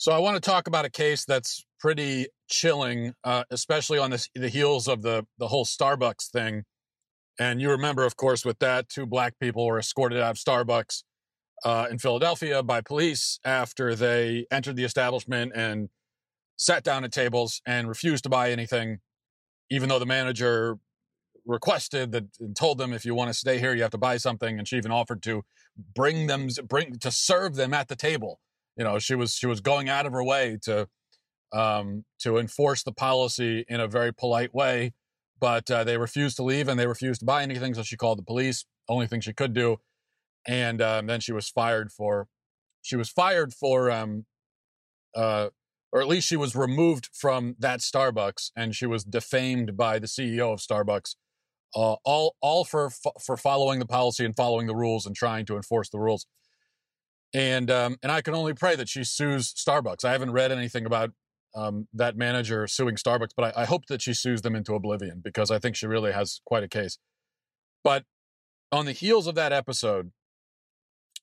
So I want to talk about a case that's pretty chilling, uh, especially on this, the heels of the the whole Starbucks thing. And you remember, of course, with that, two black people were escorted out of Starbucks uh, in Philadelphia by police after they entered the establishment and sat down at tables and refused to buy anything, even though the manager requested that and told them if you want to stay here, you have to buy something. And she even offered to bring them, bring to serve them at the table you know she was she was going out of her way to um, to enforce the policy in a very polite way but uh, they refused to leave and they refused to buy anything so she called the police only thing she could do and um, then she was fired for she was fired for um, uh, or at least she was removed from that starbucks and she was defamed by the ceo of starbucks uh, all all for for following the policy and following the rules and trying to enforce the rules and um, and I can only pray that she sues Starbucks. I haven't read anything about um, that manager suing Starbucks, but I, I, hope that she sues them into oblivion because I think she really has quite a case. But on the heels of that episode,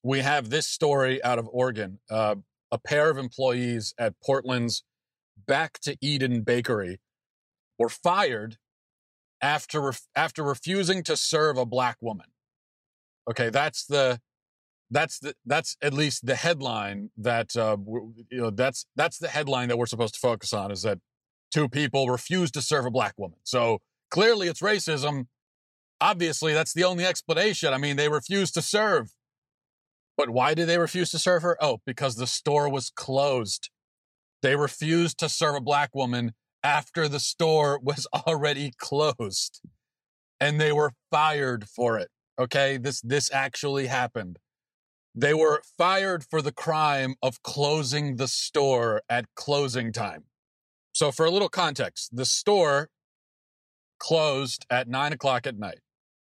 we have this story out of Oregon. Uh, a pair of employees at Portland's Back to Eden Bakery were fired after ref- after refusing to serve a black woman. Okay, that's the that's the that's at least the headline that uh, you know that's that's the headline that we're supposed to focus on is that two people refuse to serve a black woman. So clearly it's racism. Obviously, that's the only explanation. I mean, they refused to serve. But why did they refuse to serve her? Oh, because the store was closed. They refused to serve a black woman after the store was already closed. And they were fired for it. Okay? This this actually happened. They were fired for the crime of closing the store at closing time. So, for a little context, the store closed at nine o'clock at night.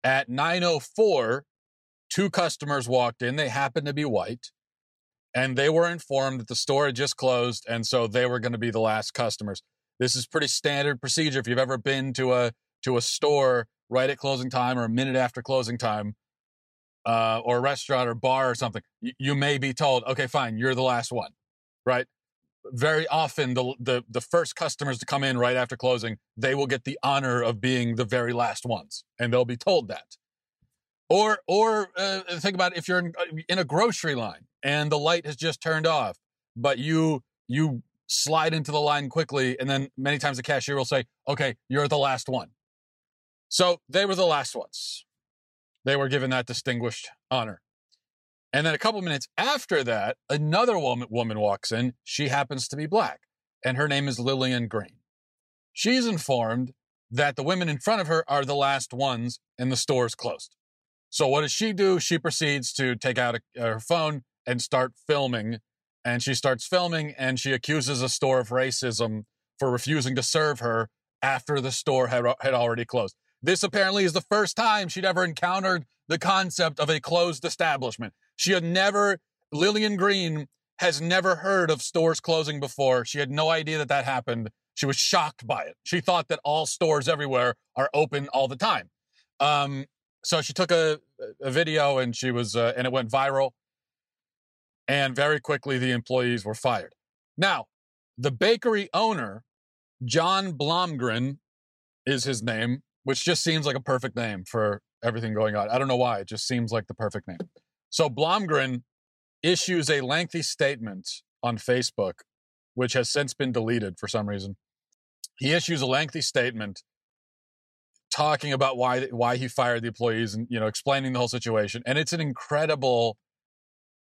At 9.04, two customers walked in. They happened to be white. And they were informed that the store had just closed. And so they were going to be the last customers. This is pretty standard procedure. If you've ever been to a, to a store right at closing time or a minute after closing time, uh, or a restaurant or bar or something, you, you may be told, okay, fine, you're the last one, right? Very often, the, the the first customers to come in right after closing, they will get the honor of being the very last ones, and they'll be told that. Or or uh, think about if you're in, uh, in a grocery line and the light has just turned off, but you you slide into the line quickly, and then many times the cashier will say, "Okay, you're the last one." So they were the last ones they were given that distinguished honor. And then a couple minutes after that, another woman, woman walks in. She happens to be black, and her name is Lillian Green. She's informed that the women in front of her are the last ones and the store is closed. So what does she do? She proceeds to take out a, uh, her phone and start filming. And she starts filming and she accuses a store of racism for refusing to serve her after the store had, had already closed. This apparently is the first time she'd ever encountered the concept of a closed establishment. She had never, Lillian Green has never heard of stores closing before. She had no idea that that happened. She was shocked by it. She thought that all stores everywhere are open all the time. Um, so she took a, a video and she was, uh, and it went viral. And very quickly, the employees were fired. Now, the bakery owner, John Blomgren is his name which just seems like a perfect name for everything going on. I don't know why. It just seems like the perfect name. So Blomgren issues a lengthy statement on Facebook, which has since been deleted for some reason. He issues a lengthy statement talking about why why he fired the employees and you know explaining the whole situation. And it's an incredible,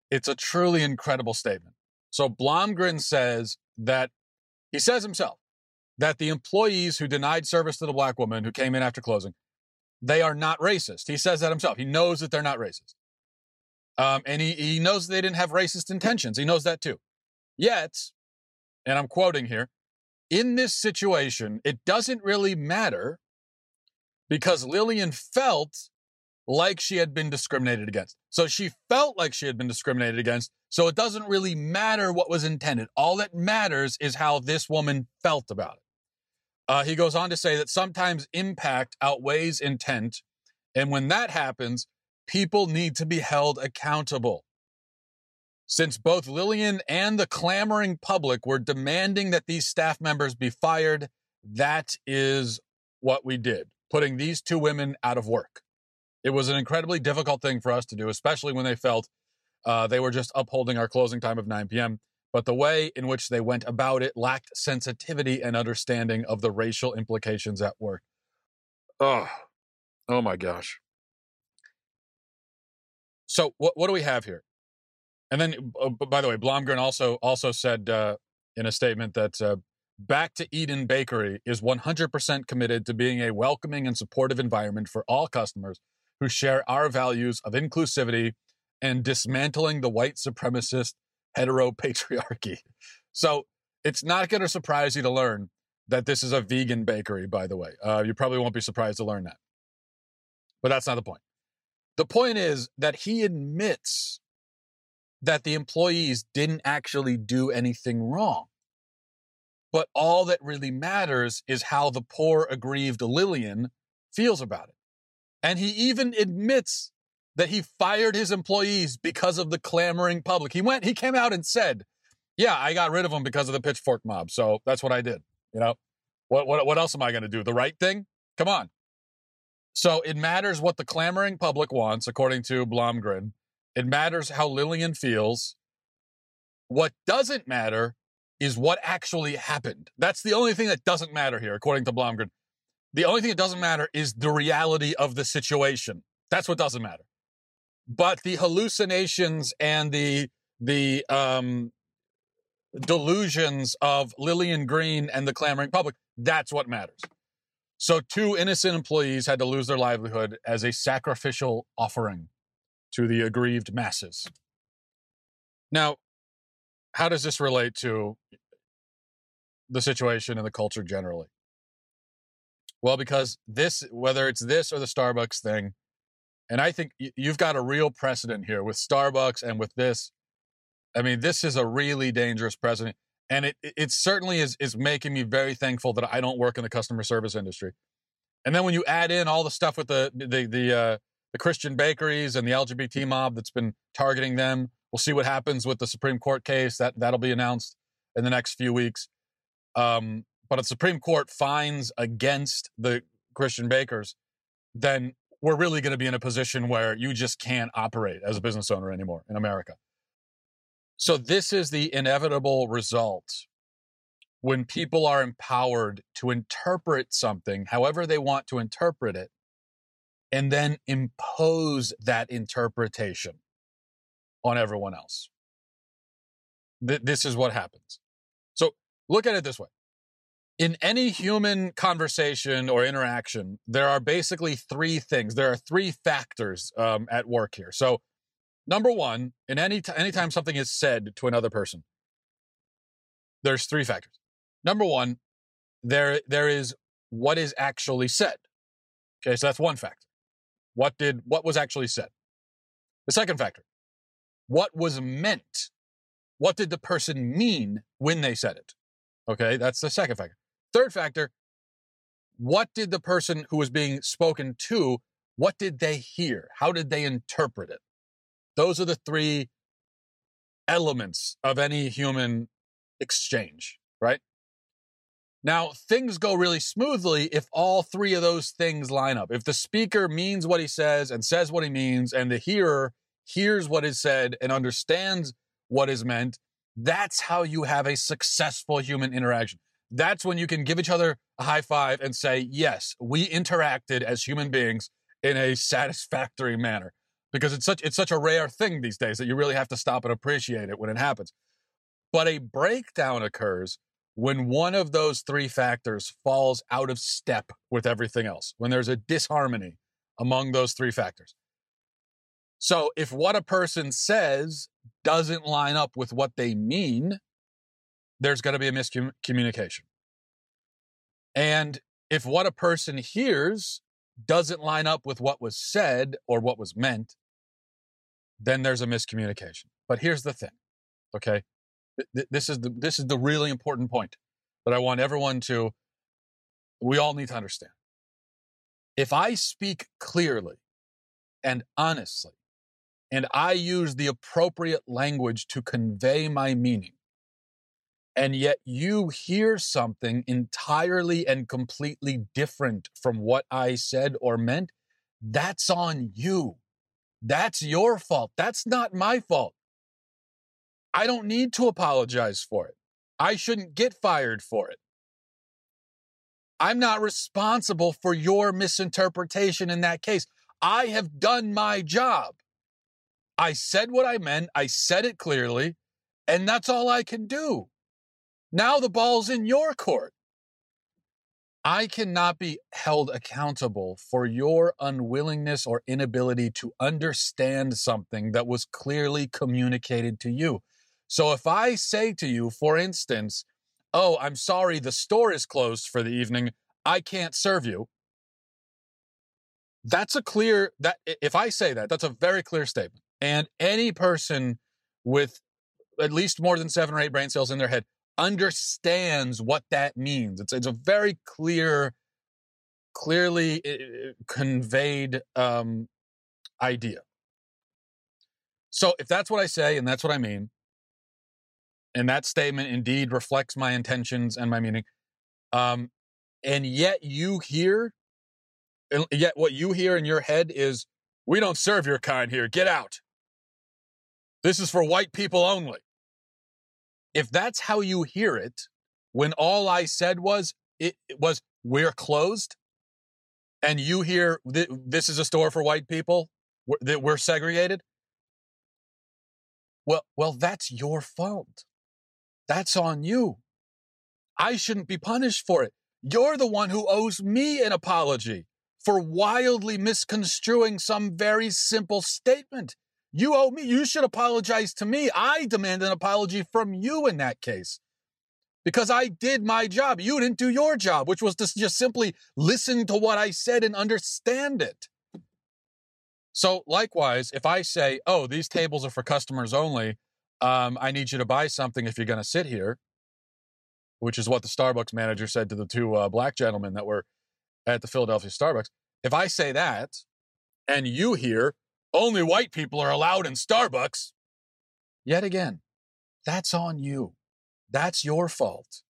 it's a truly incredible statement. So Blomgren says that he says himself that the employees who denied service to the black woman who came in after closing, they are not racist. He says that himself. He knows that they're not racist. Um, and he, he knows they didn't have racist intentions. He knows that too. Yet, and I'm quoting here, in this situation, it doesn't really matter because Lillian felt like she had been discriminated against. So she felt like she had been discriminated against. So it doesn't really matter what was intended. All that matters is how this woman felt about it. Uh, he goes on to say that sometimes impact outweighs intent. And when that happens, people need to be held accountable. Since both Lillian and the clamoring public were demanding that these staff members be fired, that is what we did, putting these two women out of work. It was an incredibly difficult thing for us to do, especially when they felt uh, they were just upholding our closing time of 9 p.m. But the way in which they went about it lacked sensitivity and understanding of the racial implications at work. Oh, oh my gosh. So what what do we have here? And then, uh, by the way, Blomgren also also said uh, in a statement that uh, Back to Eden Bakery is 100% committed to being a welcoming and supportive environment for all customers who share our values of inclusivity and dismantling the white supremacist heteropatriarchy. So it's not going to surprise you to learn that this is a vegan bakery, by the way. Uh, you probably won't be surprised to learn that. But that's not the point. The point is that he admits that the employees didn't actually do anything wrong. But all that really matters is how the poor, aggrieved Lillian feels about it. And he even admits that he fired his employees because of the clamoring public. He went, he came out and said, Yeah, I got rid of them because of the pitchfork mob. So that's what I did. You know, what, what, what else am I going to do? The right thing? Come on. So it matters what the clamoring public wants, according to Blomgren. It matters how Lillian feels. What doesn't matter is what actually happened. That's the only thing that doesn't matter here, according to Blomgren. The only thing that doesn't matter is the reality of the situation. That's what doesn't matter. But the hallucinations and the the um, delusions of Lillian Green and the clamoring public, that's what matters. So two innocent employees had to lose their livelihood as a sacrificial offering to the aggrieved masses. Now, how does this relate to the situation and the culture generally? Well, because this, whether it's this or the Starbucks thing, and I think you've got a real precedent here with Starbucks and with this. I mean, this is a really dangerous precedent. And it, it certainly is, is making me very thankful that I don't work in the customer service industry. And then when you add in all the stuff with the, the, the, uh, the Christian bakeries and the LGBT mob that's been targeting them, we'll see what happens with the Supreme Court case. That, that'll be announced in the next few weeks. Um, but if the Supreme Court finds against the Christian bakers, then we're really going to be in a position where you just can't operate as a business owner anymore in America. So, this is the inevitable result when people are empowered to interpret something however they want to interpret it and then impose that interpretation on everyone else. Th- this is what happens. So, look at it this way in any human conversation or interaction, there are basically three things. There are three factors um, at work here. So, number one, in any t- anytime something is said to another person, there's three factors. Number one, there there is what is actually said. Okay, so that's one factor. What did what was actually said? The second factor, what was meant? What did the person mean when they said it? Okay, that's the second factor. Third factor, what did the person who was being spoken to, what did they hear? How did they interpret it? Those are the three elements of any human exchange, right? Now, things go really smoothly if all three of those things line up. If the speaker means what he says and says what he means, and the hearer hears what is said and understands what is meant, that's how you have a successful human interaction that's when you can give each other a high five and say, yes, we interacted as human beings in a satisfactory manner. Because it's such it's such a rare thing these days that you really have to stop and appreciate it when it happens. But a breakdown occurs when one of those three factors falls out of step with everything else, when there's a disharmony among those three factors. So if what a person says doesn't line up with what they mean, there's going to be a miscommunication. And if what a person hears doesn't line up with what was said or what was meant, then there's a miscommunication. But here's the thing, okay? This is the this is the really important point that I want everyone to we all need to understand. If I speak clearly and honestly and I use the appropriate language to convey my meaning, and yet you hear something entirely and completely different from what I said or meant, that's on you. That's your fault. That's not my fault. I don't need to apologize for it. I shouldn't get fired for it. I'm not responsible for your misinterpretation in that case. I have done my job. I said what I meant, I said it clearly, and that's all I can do. Now the ball's in your court. I cannot be held accountable for your unwillingness or inability to understand something that was clearly communicated to you. So if I say to you, for instance, oh, I'm sorry, the store is closed for the evening, I can't serve you. That's a clear that if I say that, that's a very clear statement. And any person with at least more than seven or eight brain cells in their head understands what that means. It's it's a very clear, clearly conveyed um, idea. So if that's what I say and that's what I mean, and that statement indeed reflects my intentions and my meaning, um, and yet you hear, and yet what you hear in your head is, "We don't serve your kind here. Get out. This is for white people only." If that's how you hear it, when all I said was it, it was we're closed, and you hear th- this is a store for white people that we're segregated. Well, well, that's your fault. That's on you. I shouldn't be punished for it. You're the one who owes me an apology for wildly misconstruing some very simple statement. You owe me. You should apologize to me. I demand an apology from you in that case because I did my job. You didn't do your job, which was to just simply listen to what I said and understand it. So, likewise, if I say, oh, these tables are for customers only, um, I need you to buy something if you're going to sit here, which is what the Starbucks manager said to the two uh, black gentlemen that were at the Philadelphia Starbucks. If I say that and you hear, only white people are allowed in Starbucks. Yet again, that's on you. That's your fault.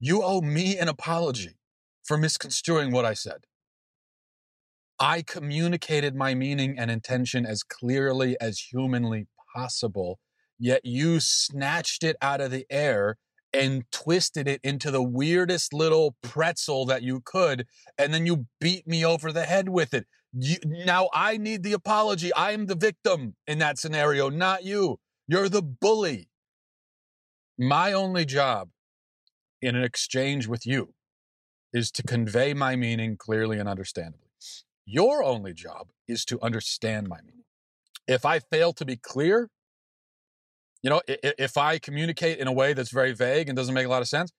You owe me an apology for misconstruing what I said. I communicated my meaning and intention as clearly as humanly possible, yet you snatched it out of the air and twisted it into the weirdest little pretzel that you could, and then you beat me over the head with it. You, now I need the apology. I am the victim in that scenario, not you. You're the bully. My only job in an exchange with you is to convey my meaning clearly and understandably. Your only job is to understand my meaning. If I fail to be clear, you know, if I communicate in a way that's very vague and doesn't make a lot of sense,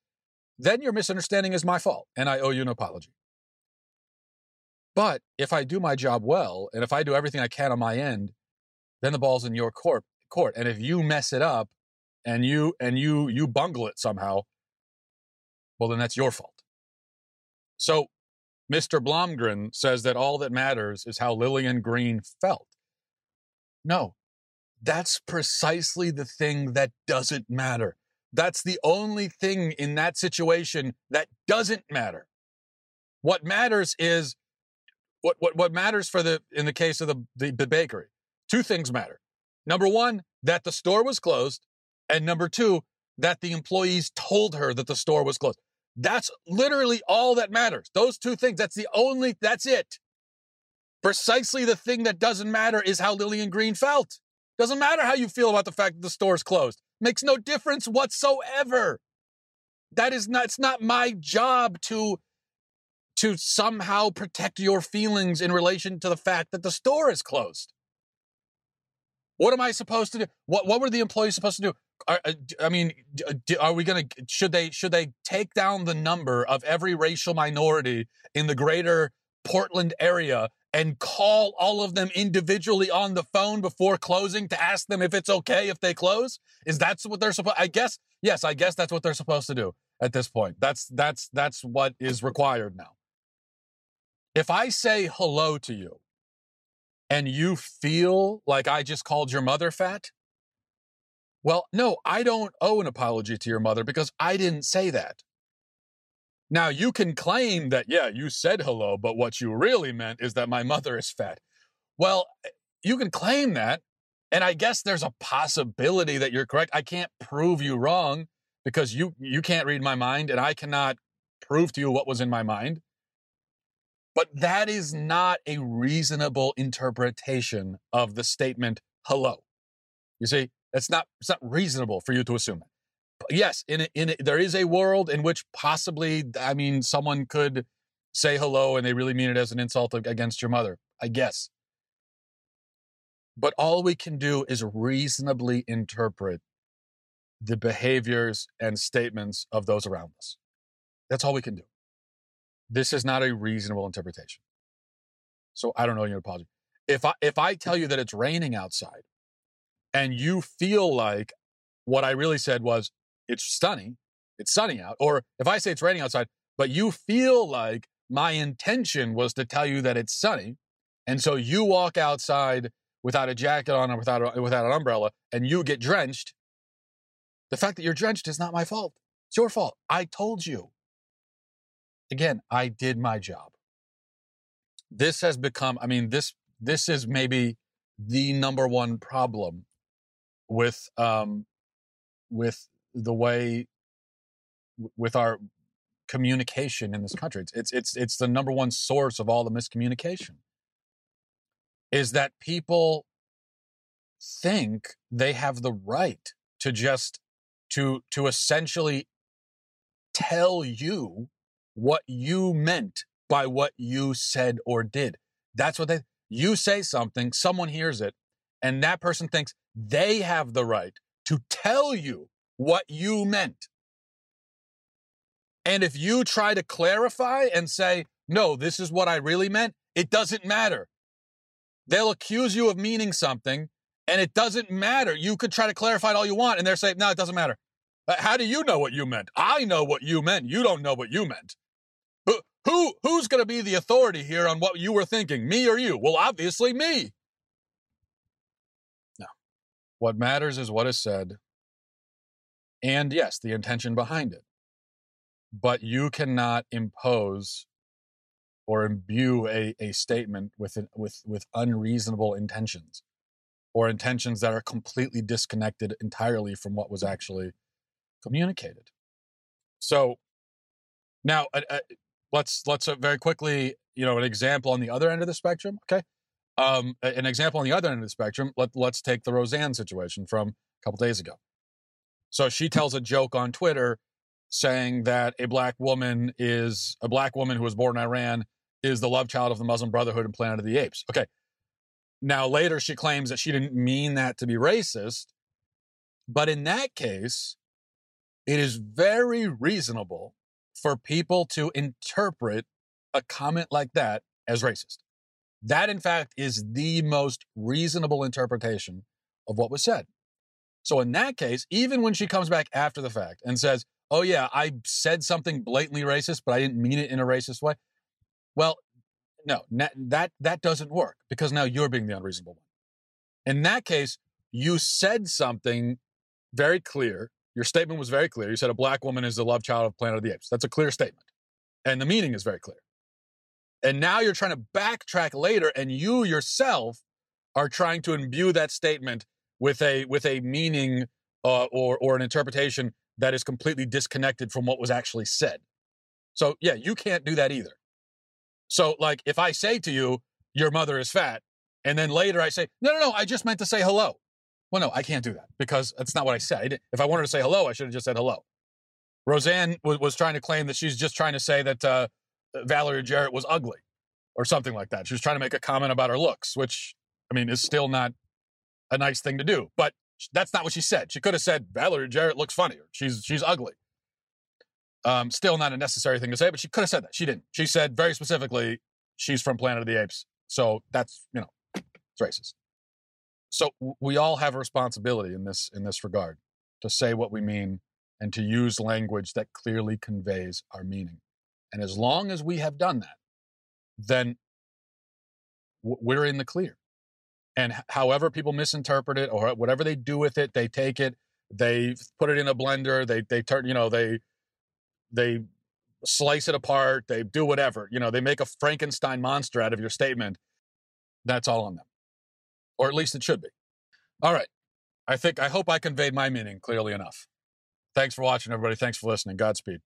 then your misunderstanding is my fault and I owe you an apology. But if I do my job well, and if I do everything I can on my end, then the ball's in your court. Court, and if you mess it up, and you and you you bungle it somehow, well, then that's your fault. So, Mr. Blomgren says that all that matters is how Lillian Green felt. No, that's precisely the thing that doesn't matter. That's the only thing in that situation that doesn't matter. What matters is what, what, what matters for the, in the case of the, the, the bakery, two things matter. Number one, that the store was closed. And number two, that the employees told her that the store was closed. That's literally all that matters. Those two things. That's the only, that's it. Precisely the thing that doesn't matter is how Lillian Green felt. Doesn't matter how you feel about the fact that the store's closed. Makes no difference whatsoever. That is not, it's not my job to to somehow protect your feelings in relation to the fact that the store is closed. What am I supposed to do? What what were the employees supposed to do? Are, uh, I mean, uh, are we going to should they should they take down the number of every racial minority in the greater Portland area and call all of them individually on the phone before closing to ask them if it's okay if they close? Is that what they're supposed? I guess yes. I guess that's what they're supposed to do at this point. That's that's that's what is required now. If I say hello to you and you feel like I just called your mother fat, well, no, I don't owe an apology to your mother because I didn't say that. Now, you can claim that, yeah, you said hello, but what you really meant is that my mother is fat. Well, you can claim that. And I guess there's a possibility that you're correct. I can't prove you wrong because you you can't read my mind and I cannot prove to you what was in my mind. But that is not a reasonable interpretation of the statement hello. You see, that's not it's not reasonable for you to assume that. Yes, in a, in a, there is a world in which possibly I mean someone could say hello and they really mean it as an insult against your mother. I guess. But all we can do is reasonably interpret the behaviors and statements of those around us. That's all we can do. This is not a reasonable interpretation. So I don't know your apology. If I if I tell you that it's raining outside and you feel like what I really said was it's sunny, it's sunny out, or if I say it's raining outside, but you feel like my intention was to tell you that it's sunny, and so you walk outside without a jacket on or without a, without an umbrella and you get drenched, the fact that you're drenched is not my fault. It's your fault. I told you. Again, I did my job. This has become, I mean, this this is maybe the number one problem with um with the way with our communication in this country. It's it's it's, it's the number one source of all the miscommunication is that people think they have the right to just to to essentially tell you what you meant by what you said or did. That's what they you say something, someone hears it, and that person thinks they have the right to tell you what you meant. And if you try to clarify and say, no, this is what I really meant, it doesn't matter. They'll accuse you of meaning something, and it doesn't matter. You could try to clarify it all you want, and they're saying, no, it doesn't matter. Uh, how do you know what you meant? I know what you meant. You don't know what you meant. Who, who who's going to be the authority here on what you were thinking, me or you? Well, obviously me. No. What matters is what is said. And yes, the intention behind it. But you cannot impose or imbue a, a statement with, an, with, with unreasonable intentions or intentions that are completely disconnected entirely from what was actually communicated. So now uh, let's let's uh, very quickly, you know, an example on the other end of the spectrum. Okay, um, an example on the other end of the spectrum. Let let's take the Roseanne situation from a couple days ago. So she tells a joke on Twitter saying that a black woman is a black woman who was born in Iran is the love child of the Muslim Brotherhood and Planet of the Apes. Okay. Now, later she claims that she didn't mean that to be racist. But in that case, it is very reasonable for people to interpret a comment like that as racist. That, in fact, is the most reasonable interpretation of what was said. So, in that case, even when she comes back after the fact and says, Oh, yeah, I said something blatantly racist, but I didn't mean it in a racist way, well, no, that that doesn't work because now you're being the unreasonable one. In that case, you said something very clear. Your statement was very clear. You said a black woman is the love child of Planet of the Apes. That's a clear statement. And the meaning is very clear. And now you're trying to backtrack later and you yourself are trying to imbue that statement with a with a meaning uh, or or an interpretation that is completely disconnected from what was actually said. So yeah, you can't do that either. So, like, if I say to you, your mother is fat, and then later I say, no, no, no, I just meant to say hello. Well, no, I can't do that because that's not what I said. If I wanted to say hello, I should have just said hello. Roseanne was, was trying to claim that she's just trying to say that uh, Valerie Jarrett was ugly or something like that. She was trying to make a comment about her looks, which, I mean, is still not a nice thing to do. But that's not what she said. She could have said, Valerie Jarrett looks funny or she's, she's ugly. Um, still not a necessary thing to say, but she could have said that. She didn't. She said very specifically, she's from Planet of the Apes. So that's, you know, it's racist. So we all have a responsibility in this in this regard to say what we mean and to use language that clearly conveys our meaning. And as long as we have done that, then we're in the clear. And however people misinterpret it or whatever they do with it, they take it, they put it in a blender, they they turn, you know, they they slice it apart, they do whatever. You know, they make a Frankenstein monster out of your statement. That's all on them. Or at least it should be. All right. I think I hope I conveyed my meaning clearly enough. Thanks for watching, everybody. Thanks for listening. Godspeed.